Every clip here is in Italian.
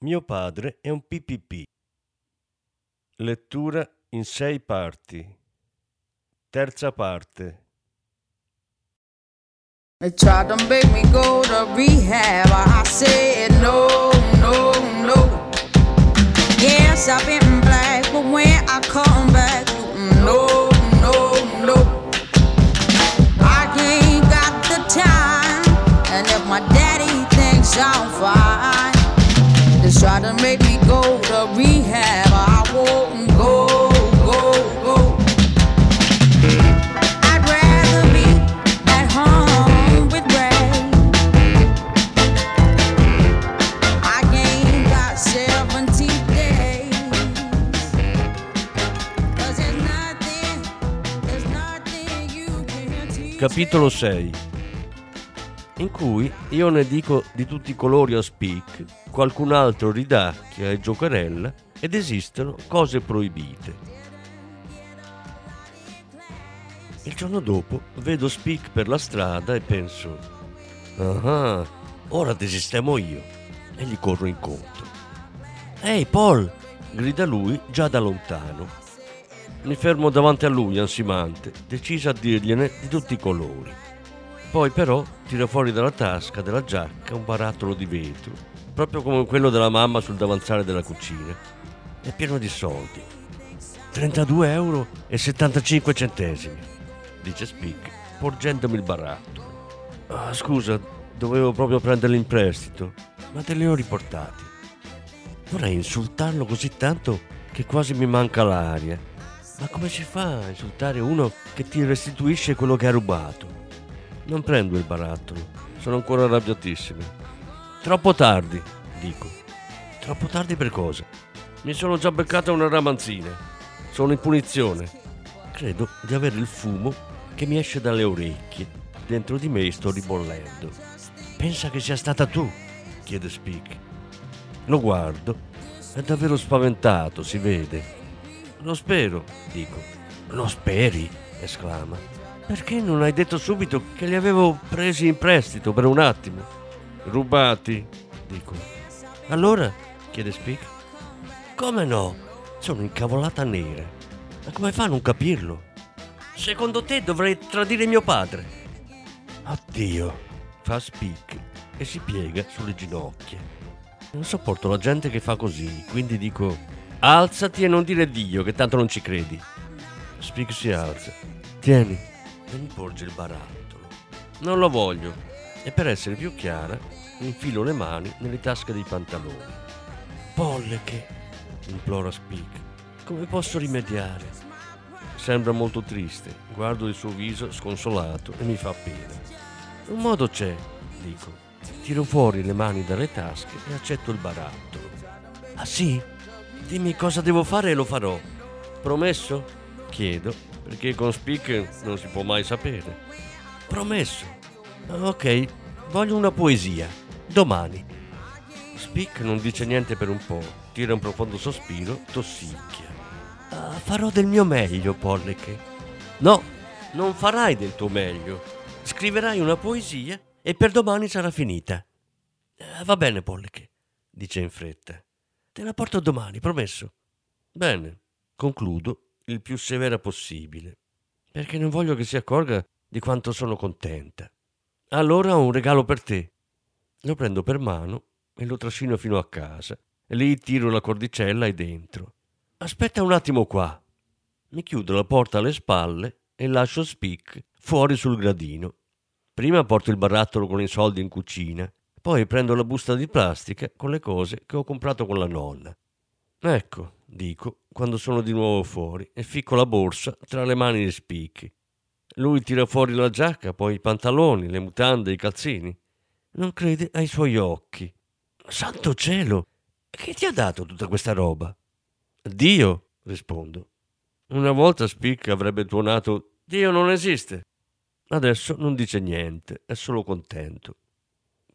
mio padre è un PPP. Lettura in sei parti. Terza parte. They tried to make me go to rehab. I said no, no, no. Yes, I've been black, but when I come Capitolo 6 in cui io ne dico di tutti i colori a Speak, qualcun altro ridacchia e giocherella ed esistono cose proibite. Il giorno dopo vedo Speak per la strada e penso, ah, ora ti sistemo io e gli corro incontro. Ehi Paul! grida lui già da lontano. Mi fermo davanti a lui ansimante, decisa a dirgliene di tutti i colori. Poi però tira fuori dalla tasca della giacca un barattolo di vetro, proprio come quello della mamma sul davanzale della cucina. È pieno di soldi. 32 euro e 75 centesimi, dice Spick, porgendomi il barattolo. Ah, scusa, dovevo proprio prenderli in prestito, ma te li ho riportati. Vorrei insultarlo così tanto che quasi mi manca l'aria. Ma come si fa a insultare uno che ti restituisce quello che ha rubato? Non prendo il barattolo, sono ancora arrabbiatissimo. Troppo tardi, dico. Troppo tardi per cosa? Mi sono già beccata una ramanzina. Sono in punizione. Credo di avere il fumo che mi esce dalle orecchie. Dentro di me sto ribollendo. Pensa che sia stata tu? chiede Speak. Lo guardo. È davvero spaventato, si vede. Lo spero, dico. Lo speri? esclama. Perché non hai detto subito che li avevo presi in prestito per un attimo? Rubati, dico. Allora? chiede Speak. Come no? Sono incavolata nera. Ma come fa a non capirlo? Secondo te dovrei tradire mio padre? Addio, fa Speak e si piega sulle ginocchia. Non sopporto la gente che fa così, quindi dico: Alzati e non dire Dio, che tanto non ci credi. Speak si alza. Tieni, e mi porge il barattolo. Non lo voglio, e per essere più chiara, infilo le mani nelle tasche dei pantaloni. Polleche, implora Speak. Come posso rimediare? Sembra molto triste, guardo il suo viso sconsolato e mi fa pena. Un modo c'è, dico. Tiro fuori le mani dalle tasche e accetto il barattolo. Ah sì? Dimmi cosa devo fare e lo farò. Promesso? Chiedo, perché con Speak non si può mai sapere. Promesso. Ok, voglio una poesia. Domani. Speak non dice niente per un po', tira un profondo sospiro, tossicchia. Ah, farò del mio meglio, Polleche. No, non farai del tuo meglio. Scriverai una poesia e per domani sarà finita. Eh, va bene, Polleche, dice in fretta. Te la porto domani, promesso. Bene, concludo il più severa possibile, perché non voglio che si accorga di quanto sono contenta. Allora ho un regalo per te. Lo prendo per mano e lo trascino fino a casa. Lì tiro la cordicella e dentro. Aspetta un attimo qua. Mi chiudo la porta alle spalle e lascio Speak fuori sul gradino. Prima porto il barattolo con i soldi in cucina, poi prendo la busta di plastica con le cose che ho comprato con la nonna. Ecco, dico, quando sono di nuovo fuori e ficco la borsa tra le mani di Speak. Lui tira fuori la giacca, poi i pantaloni, le mutande, i calzini. Non crede ai suoi occhi. Santo cielo! Chi ti ha dato tutta questa roba? Dio, rispondo. Una volta Spick avrebbe tuonato Dio non esiste. Adesso non dice niente, è solo contento.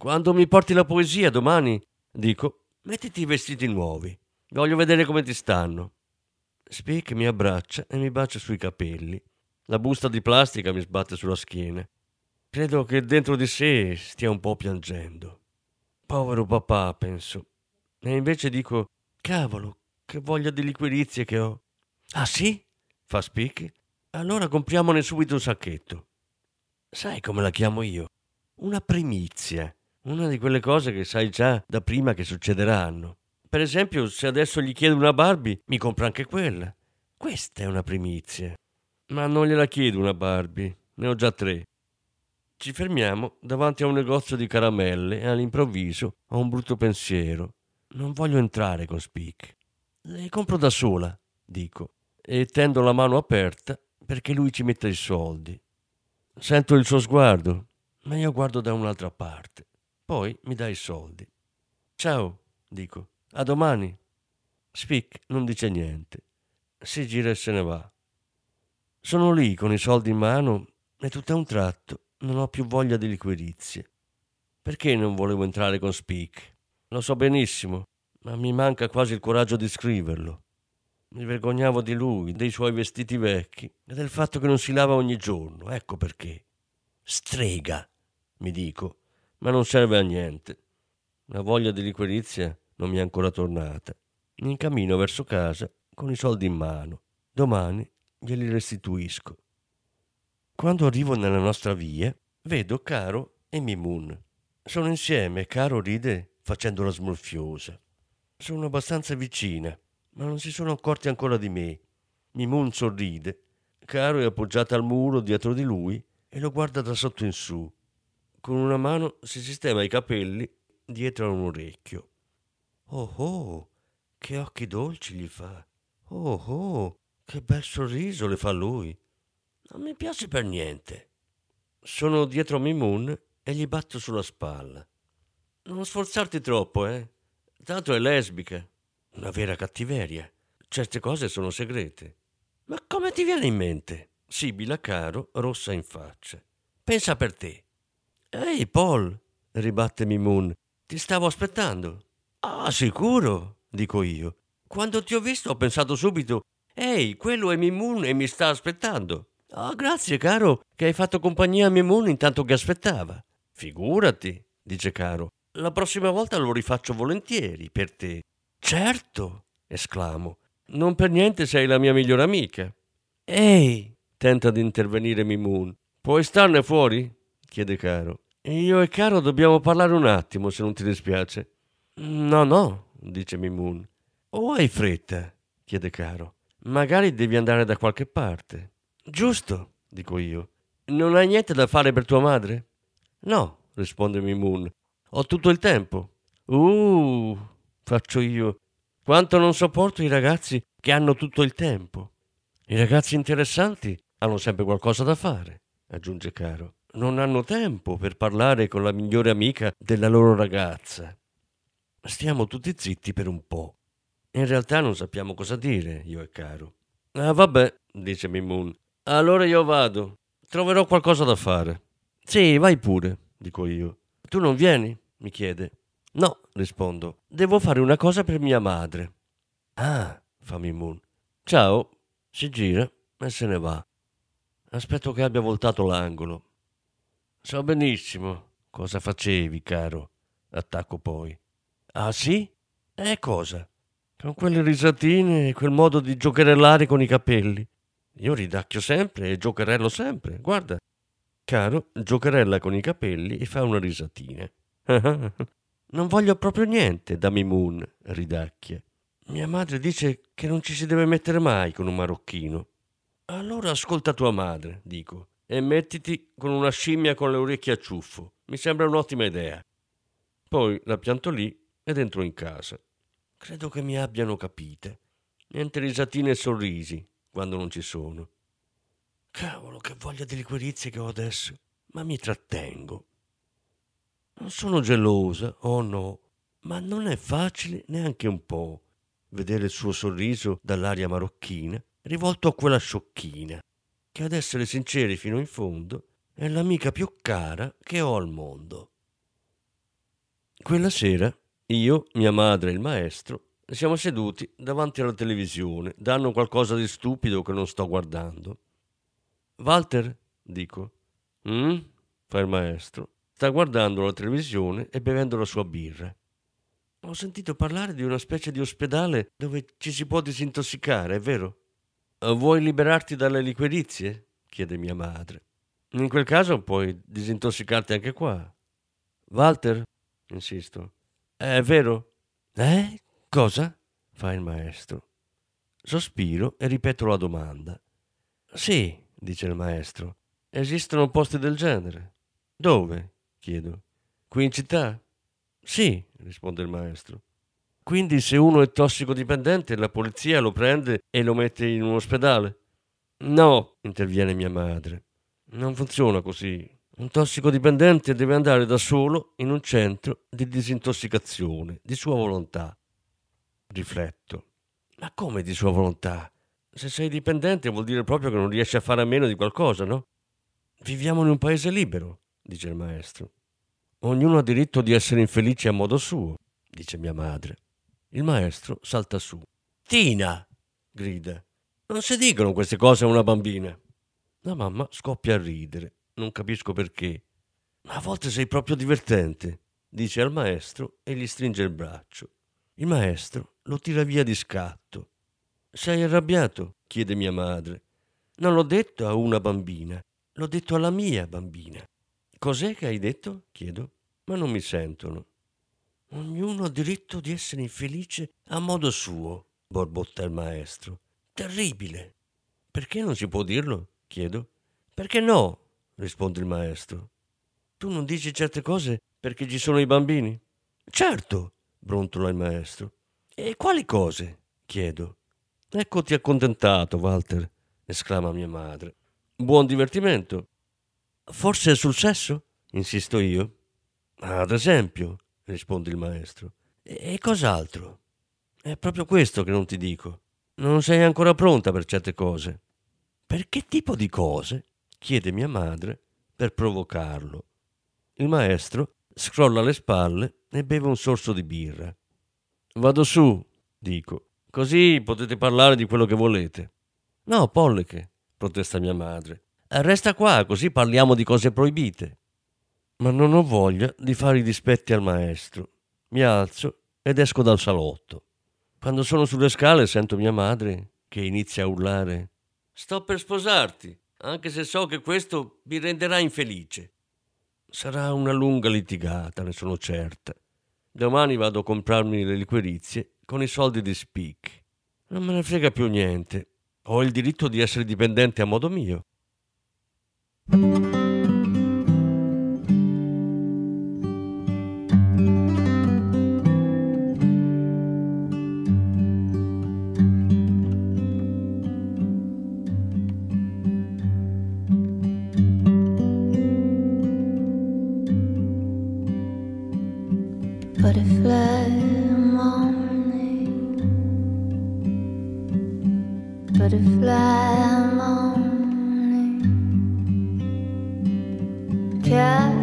Quando mi porti la poesia domani, dico, mettiti i vestiti nuovi. Voglio vedere come ti stanno. Spick mi abbraccia e mi bacia sui capelli. La busta di plastica mi sbatte sulla schiena. Credo che dentro di sé stia un po' piangendo. Povero papà, penso. E invece dico, cavolo, che voglia di liquirizie che ho. Ah sì? fa Spick. Allora compriamone subito un sacchetto. Sai come la chiamo io? Una primizia. Una di quelle cose che sai già da prima che succederanno. Per esempio, se adesso gli chiedo una Barbie, mi compra anche quella. Questa è una primizia. Ma non gliela chiedo una Barbie, ne ho già tre. Ci fermiamo davanti a un negozio di caramelle e all'improvviso ho un brutto pensiero. Non voglio entrare con Spick. Le compro da sola, dico, e tendo la mano aperta perché lui ci metta i soldi. Sento il suo sguardo, ma io guardo da un'altra parte. Poi mi dà i soldi. Ciao, dico, a domani. Spick non dice niente. Si gira e se ne va. Sono lì con i soldi in mano e tutto a un tratto non ho più voglia di liquirizie. Perché non volevo entrare con Speak? Lo so benissimo, ma mi manca quasi il coraggio di scriverlo. Mi vergognavo di lui, dei suoi vestiti vecchi e del fatto che non si lava ogni giorno. Ecco perché. Strega, mi dico, ma non serve a niente. La voglia di liquirizia non mi è ancora tornata. Mi incammino verso casa con i soldi in mano. Domani glieli restituisco. Quando arrivo nella nostra via, vedo Caro e Mimun. Sono insieme e Caro ride facendo la smorfiosa. Sono abbastanza vicina, ma non si sono accorti ancora di me. Mimun sorride. Caro è appoggiata al muro dietro di lui e lo guarda da sotto in su. Con una mano si sistema i capelli dietro a un orecchio. Oh oh, che occhi dolci gli fa. Oh oh, che bel sorriso le fa lui. Non mi piace per niente. Sono dietro a Mimun e gli batto sulla spalla. Non sforzarti troppo, eh? Tanto è lesbica. Una vera cattiveria. Certe cose sono segrete. Ma come ti viene in mente? Sibila Caro, rossa in faccia. Pensa per te. Ehi, Paul, ribatte Mimun, ti stavo aspettando. Ah, sicuro, dico io. Quando ti ho visto ho pensato subito, ehi, quello è Mimun e mi sta aspettando. Oh, grazie, caro, che hai fatto compagnia a Mimun intanto che aspettava. Figurati, dice Caro. La prossima volta lo rifaccio volentieri per te. Certo, esclamo. Non per niente sei la mia migliore amica. Ehi, tenta di intervenire Mimun. Puoi starne fuori? chiede Caro. Io e Caro dobbiamo parlare un attimo, se non ti dispiace. No, no, dice Mimun. O hai fretta? chiede Caro. Magari devi andare da qualche parte. Giusto, dico io. Non hai niente da fare per tua madre? No, risponde Mimun. Ho tutto il tempo. Uh, faccio io. Quanto non sopporto i ragazzi che hanno tutto il tempo. I ragazzi interessanti hanno sempre qualcosa da fare, aggiunge Caro. Non hanno tempo per parlare con la migliore amica della loro ragazza. Stiamo tutti zitti per un po'. In realtà non sappiamo cosa dire, io e Caro. Ah, vabbè, dice Mimun. Allora io vado. Troverò qualcosa da fare. Sì, vai pure, dico io. Tu non vieni? mi chiede. No, rispondo. Devo fare una cosa per mia madre. Ah, fa Mimun. Ciao. Si gira e se ne va. Aspetto che abbia voltato l'angolo. So benissimo cosa facevi, caro. Attacco poi. Ah sì? E cosa? Con quelle risatine e quel modo di giocherellare con i capelli. Io ridacchio sempre e giocherello sempre. Guarda. Caro giocherella con i capelli e fa una risatina. non voglio proprio niente da Mimun, ridacchia. Mia madre dice che non ci si deve mettere mai con un marocchino. Allora ascolta tua madre, dico, e mettiti con una scimmia con le orecchie a ciuffo. Mi sembra un'ottima idea. Poi la pianto lì ed entro in casa. Credo che mi abbiano capite. Niente risatine e sorrisi, quando non ci sono. Cavolo, che voglia di liquirizie che ho adesso, ma mi trattengo. Non sono gelosa, oh no, Ma non è facile neanche un po' vedere il suo sorriso dall'aria marocchina rivolto a quella sciocchina, che ad essere sinceri fino in fondo è l'amica più cara che ho al mondo. Quella sera io, mia madre e il maestro siamo seduti davanti alla televisione, danno qualcosa di stupido che non sto guardando. Walter, dico. Mm? fa il maestro. Sta guardando la televisione e bevendo la sua birra. Ho sentito parlare di una specie di ospedale dove ci si può disintossicare, è vero? Vuoi liberarti dalle liquirizie? chiede mia madre. In quel caso puoi disintossicarti anche qua. Walter, insisto. È vero? Eh? Cosa? fa il maestro. Sospiro e ripeto la domanda. Sì, dice il maestro. Esistono posti del genere. Dove? chiedo. Qui in città? Sì, risponde il maestro. Quindi se uno è tossicodipendente la polizia lo prende e lo mette in un ospedale? No, interviene mia madre. Non funziona così. Un tossicodipendente deve andare da solo in un centro di disintossicazione, di sua volontà. Rifletto. Ma come di sua volontà? Se sei dipendente vuol dire proprio che non riesci a fare a meno di qualcosa, no? Viviamo in un paese libero, dice il maestro. Ognuno ha diritto di essere infelice a modo suo, dice mia madre. Il maestro salta su. Tina! grida. Non si dicono queste cose a una bambina. La mamma scoppia a ridere. Non capisco perché. Ma a volte sei proprio divertente, dice al maestro e gli stringe il braccio. Il maestro lo tira via di scatto. Sei arrabbiato? chiede mia madre. Non l'ho detto a una bambina, l'ho detto alla mia bambina. Cos'è che hai detto? chiedo. Ma non mi sentono. Ognuno ha diritto di essere infelice a modo suo, borbotta il maestro. Terribile. Perché non si può dirlo? chiedo. Perché no? risponde il maestro. Tu non dici certe cose perché ci sono i bambini? Certo, brontola il maestro. E quali cose? chiedo. Eccoti accontentato, Walter, esclama mia madre. Buon divertimento. Forse sul sesso? insisto io. Ad esempio, risponde il maestro. E, cos'altro? È proprio questo che non ti dico. Non sei ancora pronta per certe cose. Per che tipo di cose? chiede mia madre per provocarlo. Il maestro scrolla le spalle e beve un sorso di birra. Vado su, dico, così potete parlare di quello che volete. No, Polleche, protesta mia madre. Resta qua, così parliamo di cose proibite. Ma non ho voglia di fare i dispetti al maestro. Mi alzo ed esco dal salotto. Quando sono sulle scale sento mia madre che inizia a urlare. Sto per sposarti, anche se so che questo mi renderà infelice. Sarà una lunga litigata, ne sono certa. Domani vado a comprarmi le liquirizie con i soldi di Speak. Non me ne frega più niente. Ho il diritto di essere dipendente a modo mio. 天。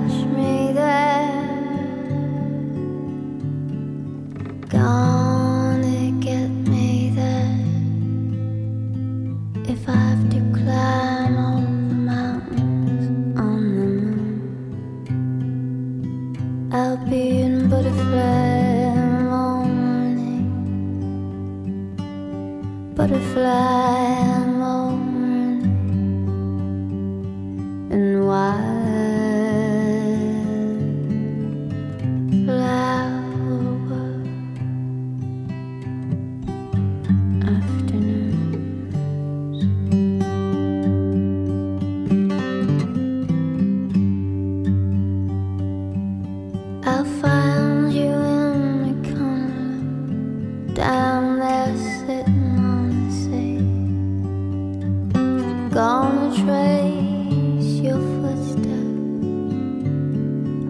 gonna trace your footsteps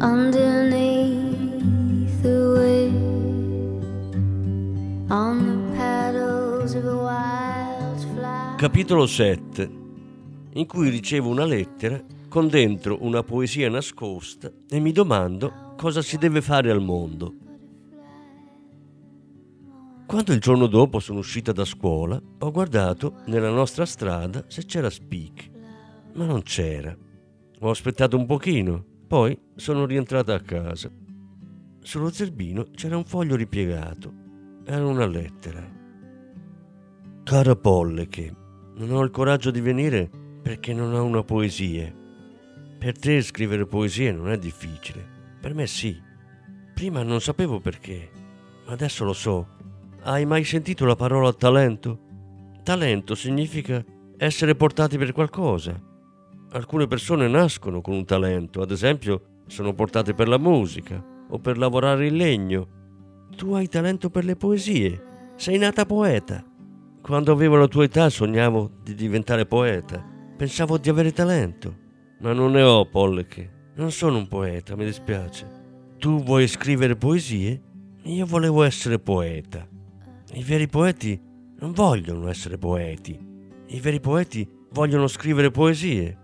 underneath the wind on the petals of a wildflower. Capitolo 7 in cui ricevo una lettera con dentro una poesia nascosta e mi domando cosa si deve fare al mondo. Quando il giorno dopo sono uscita da scuola, ho guardato nella nostra strada se c'era Speak, ma non c'era. Ho aspettato un pochino, poi sono rientrata a casa. Sullo zerbino c'era un foglio ripiegato. Era una lettera. Cara Polle, che non ho il coraggio di venire perché non ho una poesia. Per te scrivere poesie non è difficile. Per me sì. Prima non sapevo perché, ma adesso lo so. Hai mai sentito la parola talento? Talento significa essere portati per qualcosa. Alcune persone nascono con un talento, ad esempio sono portate per la musica o per lavorare in legno. Tu hai talento per le poesie, sei nata poeta. Quando avevo la tua età sognavo di diventare poeta, pensavo di avere talento, ma non ne ho, Polleche. Non sono un poeta, mi dispiace. Tu vuoi scrivere poesie? Io volevo essere poeta. I veri poeti non vogliono essere poeti. I veri poeti vogliono scrivere poesie.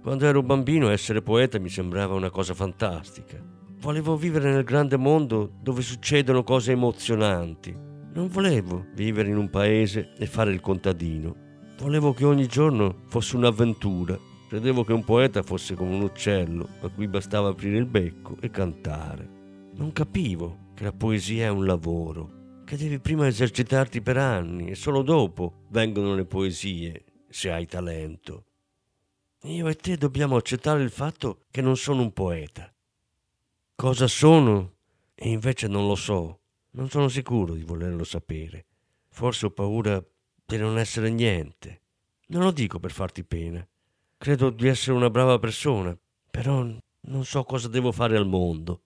Quando ero bambino essere poeta mi sembrava una cosa fantastica. Volevo vivere nel grande mondo dove succedono cose emozionanti. Non volevo vivere in un paese e fare il contadino. Volevo che ogni giorno fosse un'avventura. Credevo che un poeta fosse come un uccello a cui bastava aprire il becco e cantare. Non capivo che la poesia è un lavoro che devi prima esercitarti per anni e solo dopo vengono le poesie, se hai talento. Io e te dobbiamo accettare il fatto che non sono un poeta. Cosa sono? E invece non lo so. Non sono sicuro di volerlo sapere. Forse ho paura di non essere niente. Non lo dico per farti pena. Credo di essere una brava persona, però non so cosa devo fare al mondo.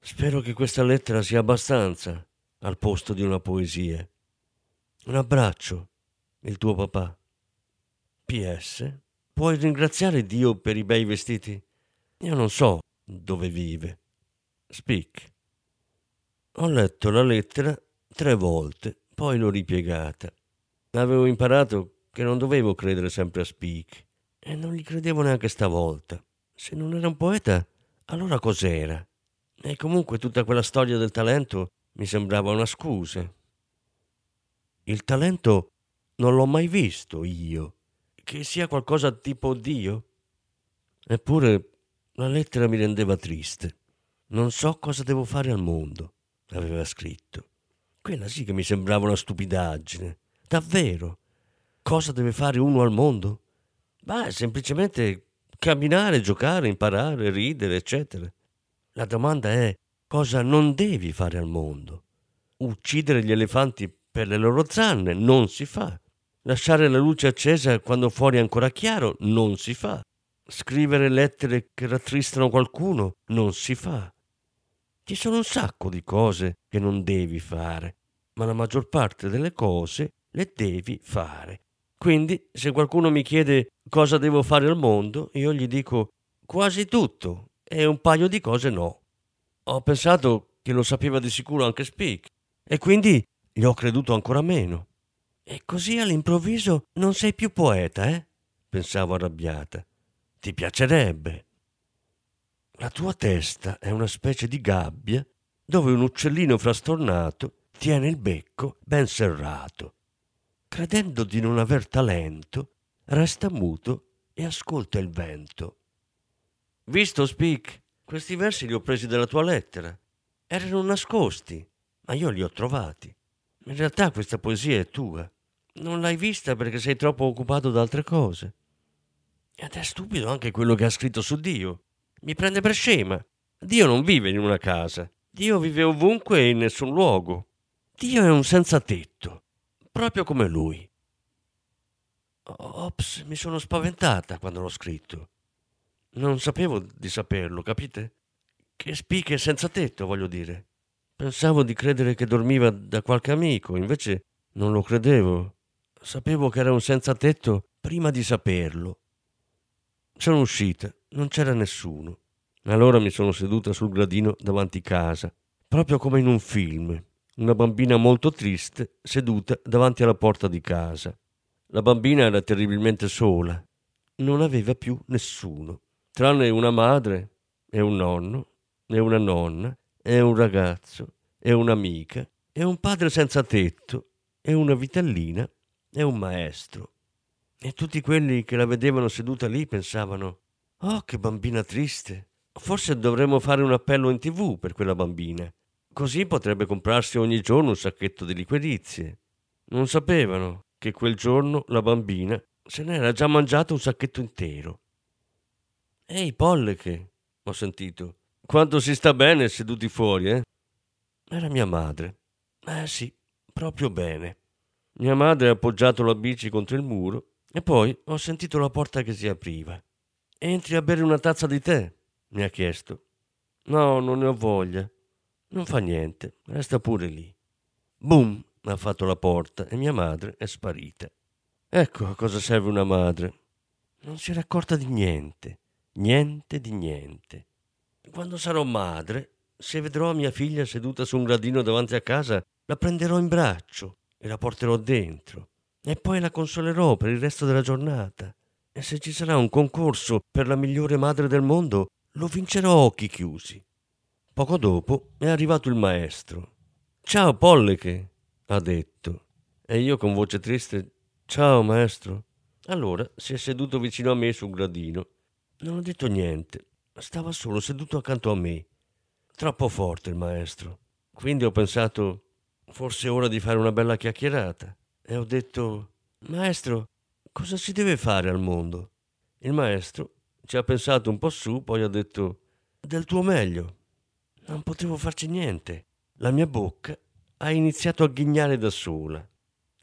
Spero che questa lettera sia abbastanza al posto di una poesia. Un abbraccio, il tuo papà. PS. Puoi ringraziare Dio per i bei vestiti? Io non so dove vive. Speak. Ho letto la lettera tre volte, poi l'ho ripiegata. Avevo imparato che non dovevo credere sempre a Speak e non gli credevo neanche stavolta. Se non era un poeta, allora cos'era? E comunque tutta quella storia del talento mi sembrava una scusa. Il talento non l'ho mai visto io, che sia qualcosa tipo Dio. Eppure la lettera mi rendeva triste. Non so cosa devo fare al mondo, aveva scritto. Quella sì che mi sembrava una stupidaggine. Davvero? Cosa deve fare uno al mondo? Beh, semplicemente camminare, giocare, imparare, ridere, eccetera. La domanda è cosa non devi fare al mondo. Uccidere gli elefanti per le loro zanne non si fa. Lasciare la luce accesa quando fuori è ancora chiaro non si fa. Scrivere lettere che rattristano qualcuno non si fa. Ci sono un sacco di cose che non devi fare, ma la maggior parte delle cose le devi fare. Quindi, se qualcuno mi chiede cosa devo fare al mondo, io gli dico quasi tutto e un paio di cose no. Ho pensato che lo sapeva di sicuro anche Speak e quindi gli ho creduto ancora meno. E così all'improvviso non sei più poeta, eh? Pensavo arrabbiata. Ti piacerebbe. La tua testa è una specie di gabbia dove un uccellino frastornato tiene il becco ben serrato. Credendo di non aver talento, resta muto e ascolta il vento. Visto, Speak? Questi versi li ho presi dalla tua lettera. Erano nascosti, ma io li ho trovati. In realtà questa poesia è tua. Non l'hai vista perché sei troppo occupato da altre cose. Ed è stupido anche quello che ha scritto su Dio. Mi prende per scema. Dio non vive in una casa. Dio vive ovunque e in nessun luogo. Dio è un senza tetto, proprio come lui. Ops, mi sono spaventata quando l'ho scritto. Non sapevo di saperlo, capite? Che spicche senza tetto, voglio dire. Pensavo di credere che dormiva da qualche amico, invece non lo credevo. Sapevo che era un senza tetto prima di saperlo. Sono uscita, non c'era nessuno. Allora mi sono seduta sul gradino davanti casa, proprio come in un film. Una bambina molto triste seduta davanti alla porta di casa. La bambina era terribilmente sola. Non aveva più nessuno, tranne una madre e un nonno e una nonna e un ragazzo e un'amica e un padre senza tetto e una vitellina e un maestro. E tutti quelli che la vedevano seduta lì pensavano Oh, che bambina triste. Forse dovremmo fare un appello in tv per quella bambina. Così potrebbe comprarsi ogni giorno un sacchetto di liquirizie. Non sapevano che quel giorno la bambina se n'era già mangiato un sacchetto intero. Ehi, Polleche, ho sentito. Quanto si sta bene seduti fuori, eh? Era mia madre. Eh sì, proprio bene. Mia madre ha appoggiato la bici contro il muro e poi ho sentito la porta che si apriva. Entri a bere una tazza di tè? mi ha chiesto. No, non ne ho voglia. Non fa niente, resta pure lì. Boom, ha fatto la porta e mia madre è sparita. Ecco a cosa serve una madre. Non si era accorta di niente, niente di niente. Quando sarò madre, se vedrò mia figlia seduta su un gradino davanti a casa, la prenderò in braccio e la porterò dentro e poi la consolerò per il resto della giornata. E se ci sarà un concorso per la migliore madre del mondo, lo vincerò a occhi chiusi. Poco dopo è arrivato il maestro. Ciao Polleche, ha detto. E io con voce triste, ciao maestro. Allora si è seduto vicino a me sul gradino. Non ho detto niente, stava solo seduto accanto a me. Troppo forte il maestro. Quindi ho pensato, forse è ora di fare una bella chiacchierata. E ho detto, maestro, cosa si deve fare al mondo? Il maestro ci ha pensato un po' su, poi ha detto, del tuo meglio. Non potevo farci niente. La mia bocca ha iniziato a ghignare da sola.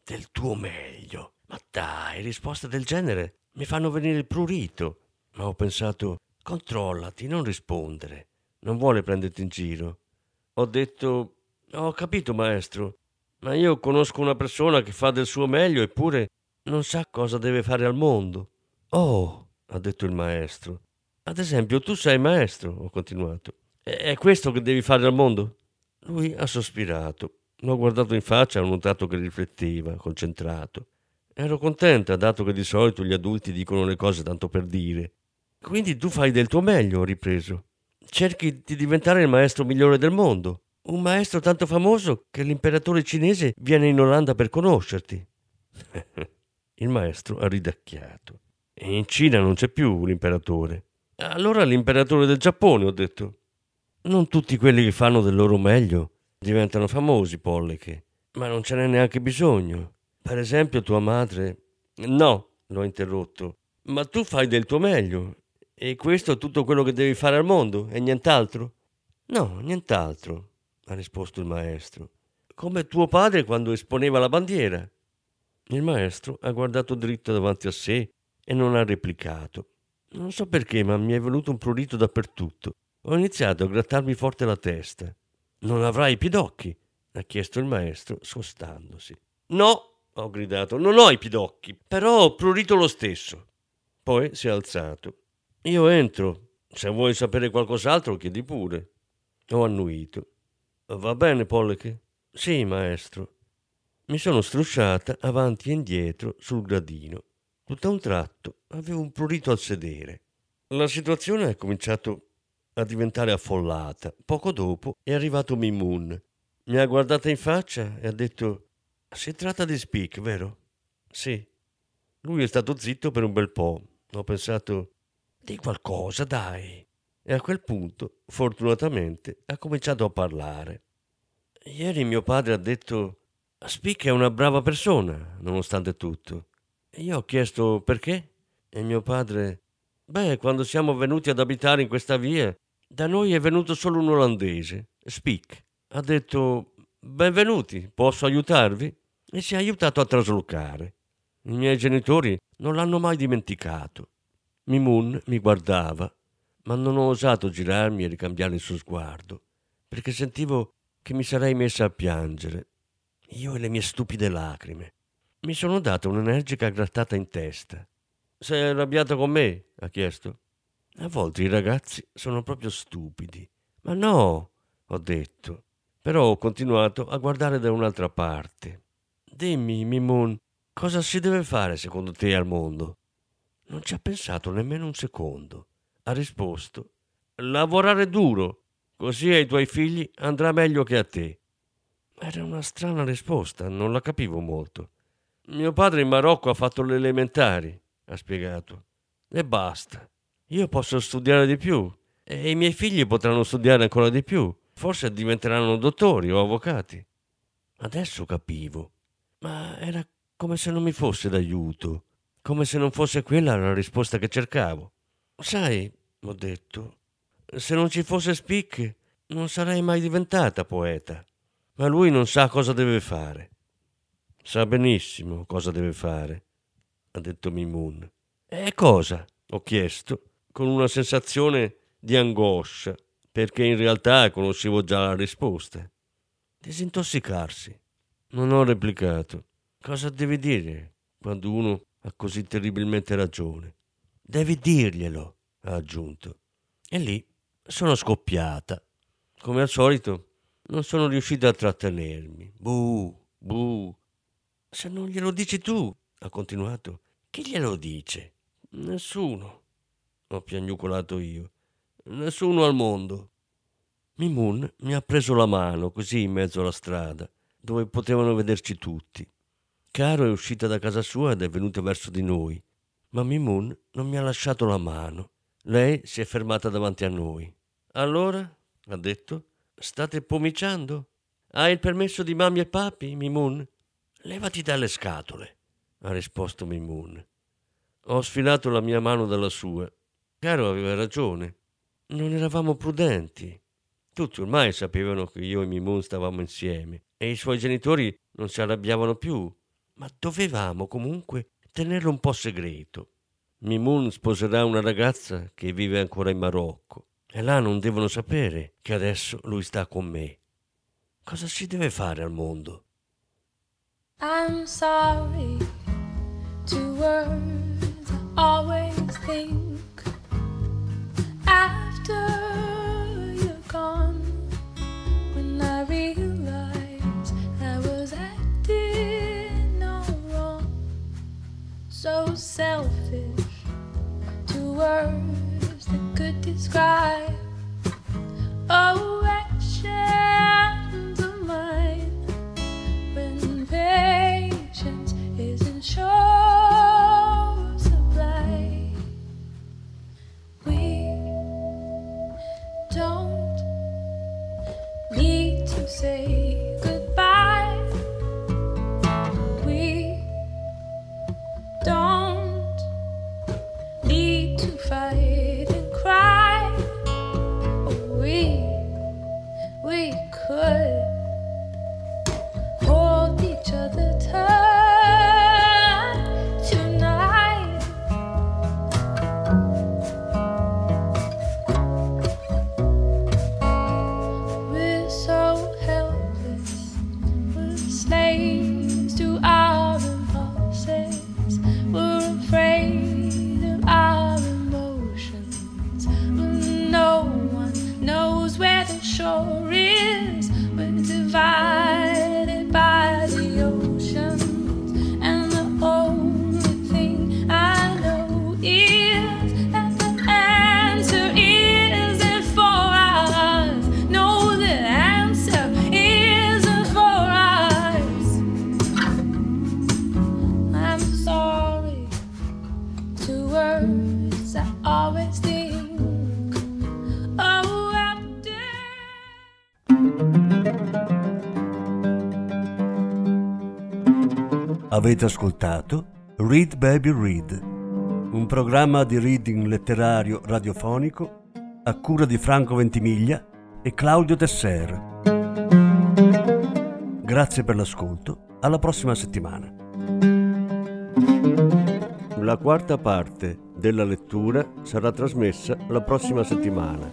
Del tuo meglio. Ma dai, risposte del genere mi fanno venire il prurito. Ma ho pensato, controllati, non rispondere. Non vuole prenderti in giro. Ho detto, ho capito maestro, ma io conosco una persona che fa del suo meglio eppure non sa cosa deve fare al mondo. Oh, ha detto il maestro. Ad esempio, tu sei maestro, ho continuato. È questo che devi fare al mondo? Lui ha sospirato. L'ho guardato in faccia e ho notato che rifletteva, concentrato. Ero contenta, dato che di solito gli adulti dicono le cose tanto per dire. Quindi tu fai del tuo meglio, ho ripreso. Cerchi di diventare il maestro migliore del mondo. Un maestro tanto famoso che l'imperatore cinese viene in Olanda per conoscerti. il maestro ha ridacchiato. E in Cina non c'è più l'imperatore. Allora l'imperatore del Giappone, ho detto. Non tutti quelli che fanno del loro meglio diventano famosi, Polleche, ma non ce n'è neanche bisogno. Per esempio tua madre... No, l'ho interrotto, ma tu fai del tuo meglio. E questo è tutto quello che devi fare al mondo e nient'altro? No, nient'altro, ha risposto il maestro. Come tuo padre quando esponeva la bandiera. Il maestro ha guardato dritto davanti a sé e non ha replicato. Non so perché, ma mi è venuto un prurito dappertutto. Ho iniziato a grattarmi forte la testa. Non avrai i pidocchi? ha chiesto il maestro, spostandosi. No, ho gridato, non ho i pidocchi, però ho prurito lo stesso. Poi si è alzato. Io entro. Se vuoi sapere qualcos'altro, chiedi pure. Ho annuito. Va bene, Polleche? Sì, maestro. Mi sono strusciata avanti e indietro sul gradino. Tutto a un tratto avevo un prurito al sedere. La situazione ha cominciato a diventare affollata. Poco dopo è arrivato Mimun. Mi ha guardata in faccia e ha detto: Si tratta di Speak, vero? Sì. Lui è stato zitto per un bel po'. Ho pensato: Di qualcosa, dai. E a quel punto, fortunatamente, ha cominciato a parlare. Ieri mio padre ha detto: Speak è una brava persona, nonostante tutto. E io ho chiesto perché? E mio padre: Beh, quando siamo venuti ad abitare in questa via, da noi è venuto solo un olandese, Speak. Ha detto benvenuti, posso aiutarvi? E si è aiutato a traslocare. I miei genitori non l'hanno mai dimenticato. Mimun mi guardava, ma non ho osato girarmi e ricambiare il suo sguardo, perché sentivo che mi sarei messa a piangere. Io e le mie stupide lacrime. Mi sono data un'energica grattata in testa. Sei arrabbiato con me? ha chiesto. A volte i ragazzi sono proprio stupidi. Ma no, ho detto. Però ho continuato a guardare da un'altra parte. Dimmi, Mimun, Cosa si deve fare secondo te al mondo? Non ci ha pensato nemmeno un secondo. Ha risposto: Lavorare duro, così ai tuoi figli andrà meglio che a te. Era una strana risposta, non la capivo molto. Mio padre in Marocco ha fatto le elementari, ha spiegato. E basta. Io posso studiare di più e i miei figli potranno studiare ancora di più. Forse diventeranno dottori o avvocati. Adesso capivo, ma era come se non mi fosse d'aiuto, come se non fosse quella la risposta che cercavo. Sai, ho detto, se non ci fosse Spick non sarei mai diventata poeta. Ma lui non sa cosa deve fare. Sa benissimo cosa deve fare, ha detto Mimun. E cosa? ho chiesto, con una sensazione di angoscia, perché in realtà conoscevo già la risposta. Disintossicarsi. Non ho replicato. Cosa devi dire quando uno ha così terribilmente ragione? Devi dirglielo, ha aggiunto. E lì sono scoppiata. Come al solito, non sono riuscita a trattenermi. Buh, buh. Se non glielo dici tu, ha continuato, chi glielo dice? Nessuno, ho piagnucolato io. Nessuno al mondo. Mimun mi ha preso la mano così in mezzo alla strada, dove potevano vederci tutti. Caro è uscita da casa sua ed è venuta verso di noi, ma Mimun non mi ha lasciato la mano. Lei si è fermata davanti a noi. Allora, ha detto, state pomiciando? Hai il permesso di mamma e papi, Mimun? Levati dalle scatole, ha risposto Mimun. Ho sfilato la mia mano dalla sua. Caro aveva ragione. Non eravamo prudenti. Tutti ormai sapevano che io e Mimun stavamo insieme e i suoi genitori non si arrabbiavano più, ma dovevamo comunque tenerlo un po' segreto. Mimun sposerà una ragazza che vive ancora in Marocco e là non devono sapere che adesso lui sta con me. Cosa si deve fare al mondo? I'm sorry, two words I always think after. So selfish. Two words that could describe. Oh, actions of mine when patience isn't sure supply. We don't need to say. Avete ascoltato Read Baby Read, un programma di reading letterario radiofonico a cura di Franco Ventimiglia e Claudio Tesser. Grazie per l'ascolto, alla prossima settimana. La quarta parte della lettura sarà trasmessa la prossima settimana.